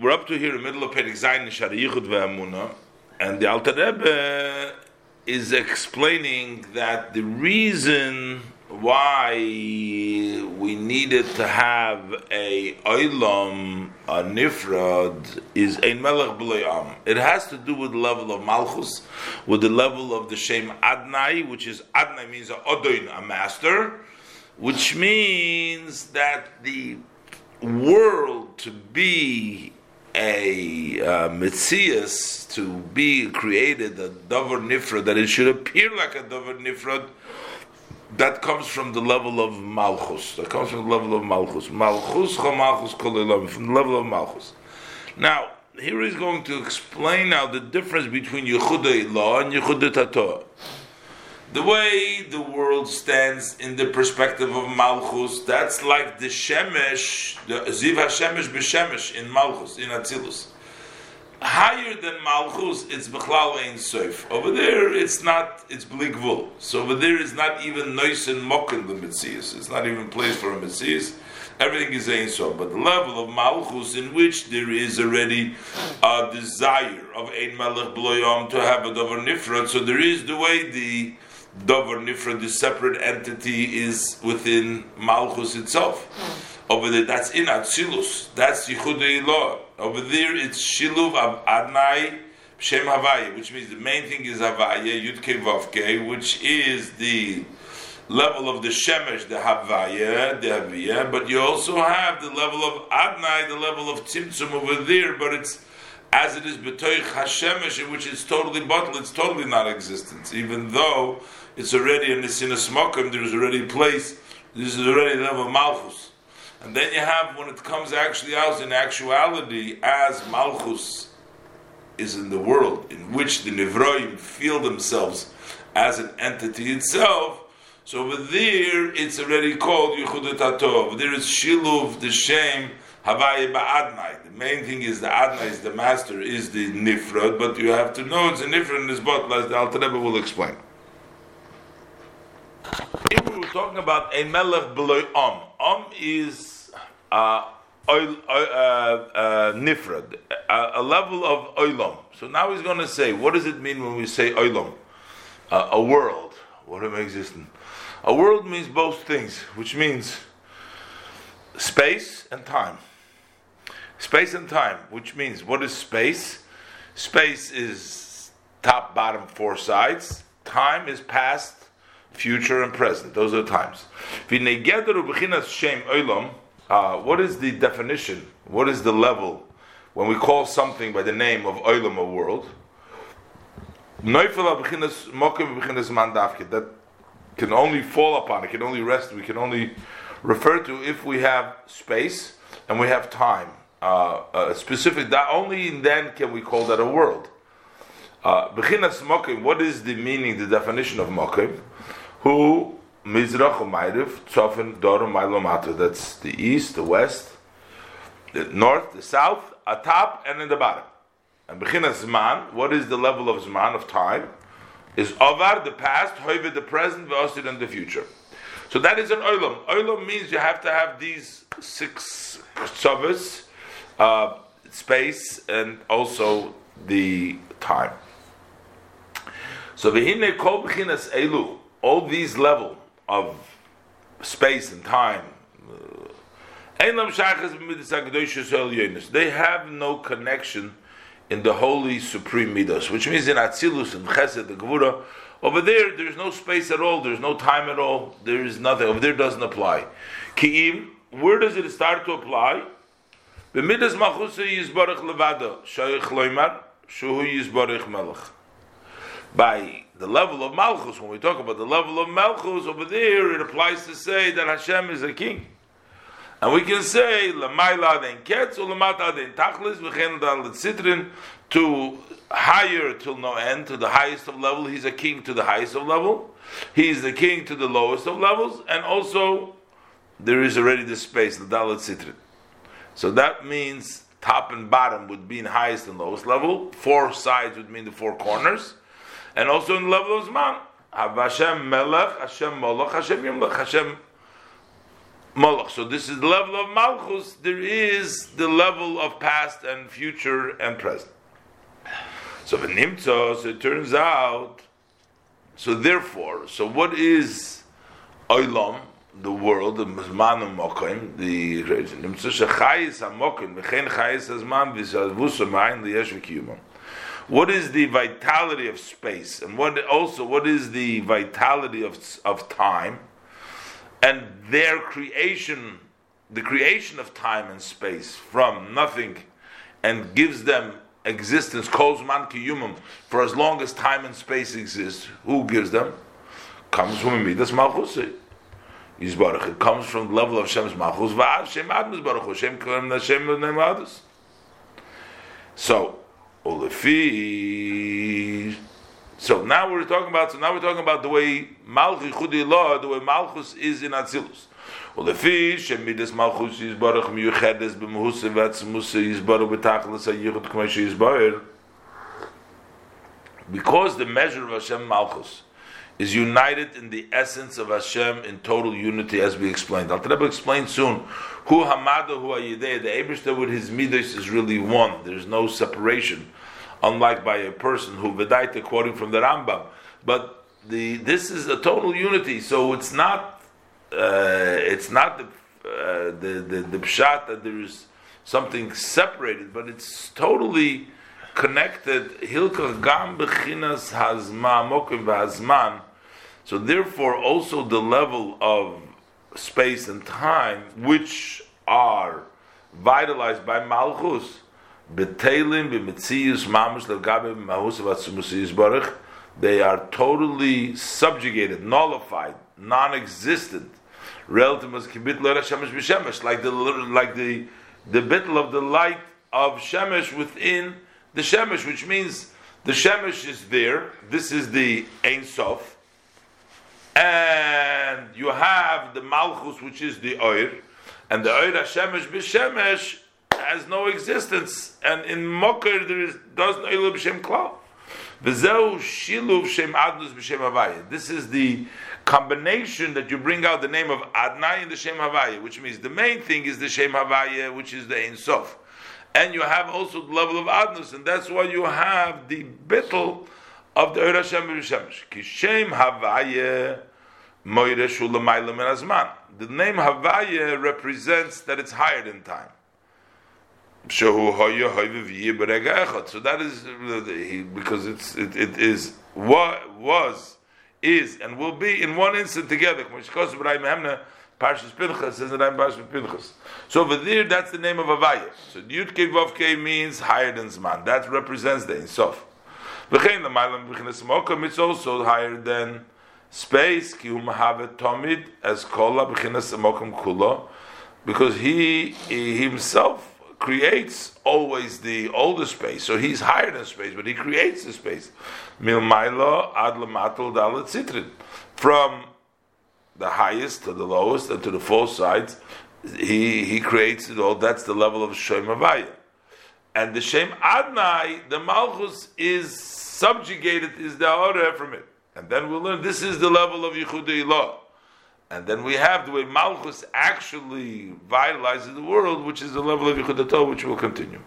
we're up to here in the middle of Perik Zayin Shari Yichud Ve'amuna, and the Alter Rebbe is explaining that the reason why we needed to have a oilam, a nifrad, is a melech b'loyam. It has to do with the level of malchus, with the level of the shem adnai, which is adnai means a odoin, a master, which means that the world to be a uh, to be created, a Dover Nifrad, that it should appear like a Dover Nifrad, that comes from the level of Malchus. That comes from the level of Malchus. Malchus, Malchus, from the level of Malchus. Now, here he's going to explain now the difference between Yehuda Law and Yehuda Tato the way the world stands in the perspective of Malchus, that's like the Shemesh, the Ziv HaShemesh b'Shemesh in Malchus, in Atzilus. Higher than Malchus, it's Bechlal Ein Sof. Over there, it's not, it's Bligvul. So over there, it's not even Nois and Mokin, the Metzias. It's not even place for a Metzias. Everything is Ein Sof. But the level of Malchus, in which there is already a desire of Ein Melech Bloyom to have a Dover Nifrat, so there is the way the Dover Nifra, the separate entity, is within Malchus itself. Hmm. Over there, that's in Atzilus. That's Yichud law. Over there, it's Shiluv of Adnai Shem Havaya, which means the main thing is Havaya, Yudke Vavke, which is the level of the Shemesh, the Havaya, the Havaya, but you also have the level of Adnai, the level of Tzimtzum over there, but it's as it is betoich Hashemesh, in which it's totally bottled, it's totally not existence, even though it's already in the Sinas Mokum, there's already a place, this is already the level of Malchus. And then you have, when it comes actually out in actuality, as Malchus is in the world, in which the Nevroim feel themselves as an entity itself, so over there, it's already called Yehudat Atov. There is Shiluv, the shame, Havaya Ba'adnai. The main thing is the Adnai is the master, is the Nifrod, but you have to know it's a Nifrod in this bottle, as the Alter will explain. Were talking about a melech below om, om is uh, oil, uh, uh, nifrad, a, a, level of oilom. So now he's going to say, what does it mean when we say oilom? Uh, a world. What am I existing? A world means both things, which means space and time. Space and time, which means what is space? Space is top, bottom, four sides. Time is past, future and present. Those are the times. Uh, what is the definition? What is the level when we call something by the name of Olam, a world? That can only fall upon, it can only rest, we can only refer to if we have space and we have time. Uh, uh, specific, that only then can we call that a world. Uh, what is the meaning, the definition of mokim? Who Mizrach Umayriv Tzofin Dorum Mailomata. That's the east, the west, the north, the south, atop, and in the bottom. And Bechinas Zman, what is the level of Zman, of time? Is Avar, the past, Hoivid, the present, Veosid, and the future. So that is an Olam. Olam means you have to have these six tzavas, uh, space, and also the time. So Vehine Kol Bechinas Elu, all these level of space and time, uh, they have no connection in the holy supreme midas, which means in Atzilus and Chesed, the Gevura, over there, there's no space at all, there's no time at all, there is nothing. Over there doesn't apply. Ki'im, where does it start to apply? B'midas machusa yizbarach levada, shayich loimar, shuhu yizbarach melech. By the level of Malchus, when we talk about the level of Malchus, over there it applies to say that Hashem is a king. And we can say, Lamaila den Ketz, or Lamata den Tachlis, V'chen dal Tzitrin, to higher till no end, to the highest of level, he's a king to the highest of level, he's the king to the lowest of levels, and also there is already the space, the Dalit Tzitrin. So that means top and bottom would be in highest and lowest level, four sides would mean the four corners, and also in the level of Zman. Hashem Melech, Hashem Molech, Hashem Yimlech, Hashem Malach. So this is the level of Malchus. There is the level of past and future and present. So the Nimtza, it turns out, so therefore, so what is Olam, the world, the Zman Mokim, the Nimtza Shechayis HaMokim, V'chein Chayis HaZman, V'zavus HaMayin, Liyesh V'kiyumam. What is the vitality of space, and what also what is the vitality of of time, and their creation, the creation of time and space from nothing, and gives them existence, calls man kiyumim, for as long as time and space exist. Who gives them? Comes from Midas Malchus. Yisbarach. It comes from the level of Shem's Malchus. Shem Hu. Shem Nashem. So, Ulefi. So now we're talking about. So now we're talking about the way Malchus Chudilah, the way Malchus is in Atzilus. Ulefi shemidas Malchus yisbarach miyuchedes b'mehusev atzmusa yisbaru b'tachlis ayichud k'meish yisbarach. Because the measure of Hashem Malchus is united in the essence of Hashem in total unity, as we explained. Al Rebbe explain soon who Hamada, who Ayideh, the Abishta with his Midas is really one. There's no separation unlike by a person who Vedaita quoting from the Rambam. But the this is a total unity, so it's not uh, it's not the, uh, the, the the pshat that there is something separated, but it's totally connected. Hilkach gam bechinas hazma mokim v'hazman. So therefore, also the level of space and time, which are vitalized by malchus, betelim mahus they are totally subjugated, nullified, non-existent relative was kibit shemesh b'shemesh, like the like the the of the light of shemesh within the shemesh, which means the shemesh is there. This is the Ein Sof, and you have the malchus, which is the oir, and the oir shemesh b'shemesh has no existence, and in Mokir there is does no ilu b'shem klal. V'zeu shiluv shem adnus b'shem avaya. This is the combination that you bring out the name of Adnai and the Shem Havaya, which means the main thing is the Shem Havaya, which is the Ein Sof. And you have also the level of Adnus, and that's why you have the bittel of the Eir Hashem B'Shemesh. Ki Shem Havaya Moire Shulamaylam Azman. The name Havaya represents that it's higher than time. So that is because it's it, it is what was is and will be in one instant together. So over there, that's the name of Avaya. So Yud Kei means higher than Zman. That represents the Insof. V'chein it's also higher than space, as kola because he, he himself creates always the older space, so he's higher than space, but he creates the space. Milmaila ad lamatul dalet sitrin. From the highest to the lowest and to the four sides, he, he creates it all. That's the level of Shem Avaya. And the Shem Adnai, the Malchus, is subjugated, is the order from it. And then we'll learn this is the level of Yichud Ilah. And then we have the way Malchus actually vitalizes the world, which is the level of Yichud which will continue.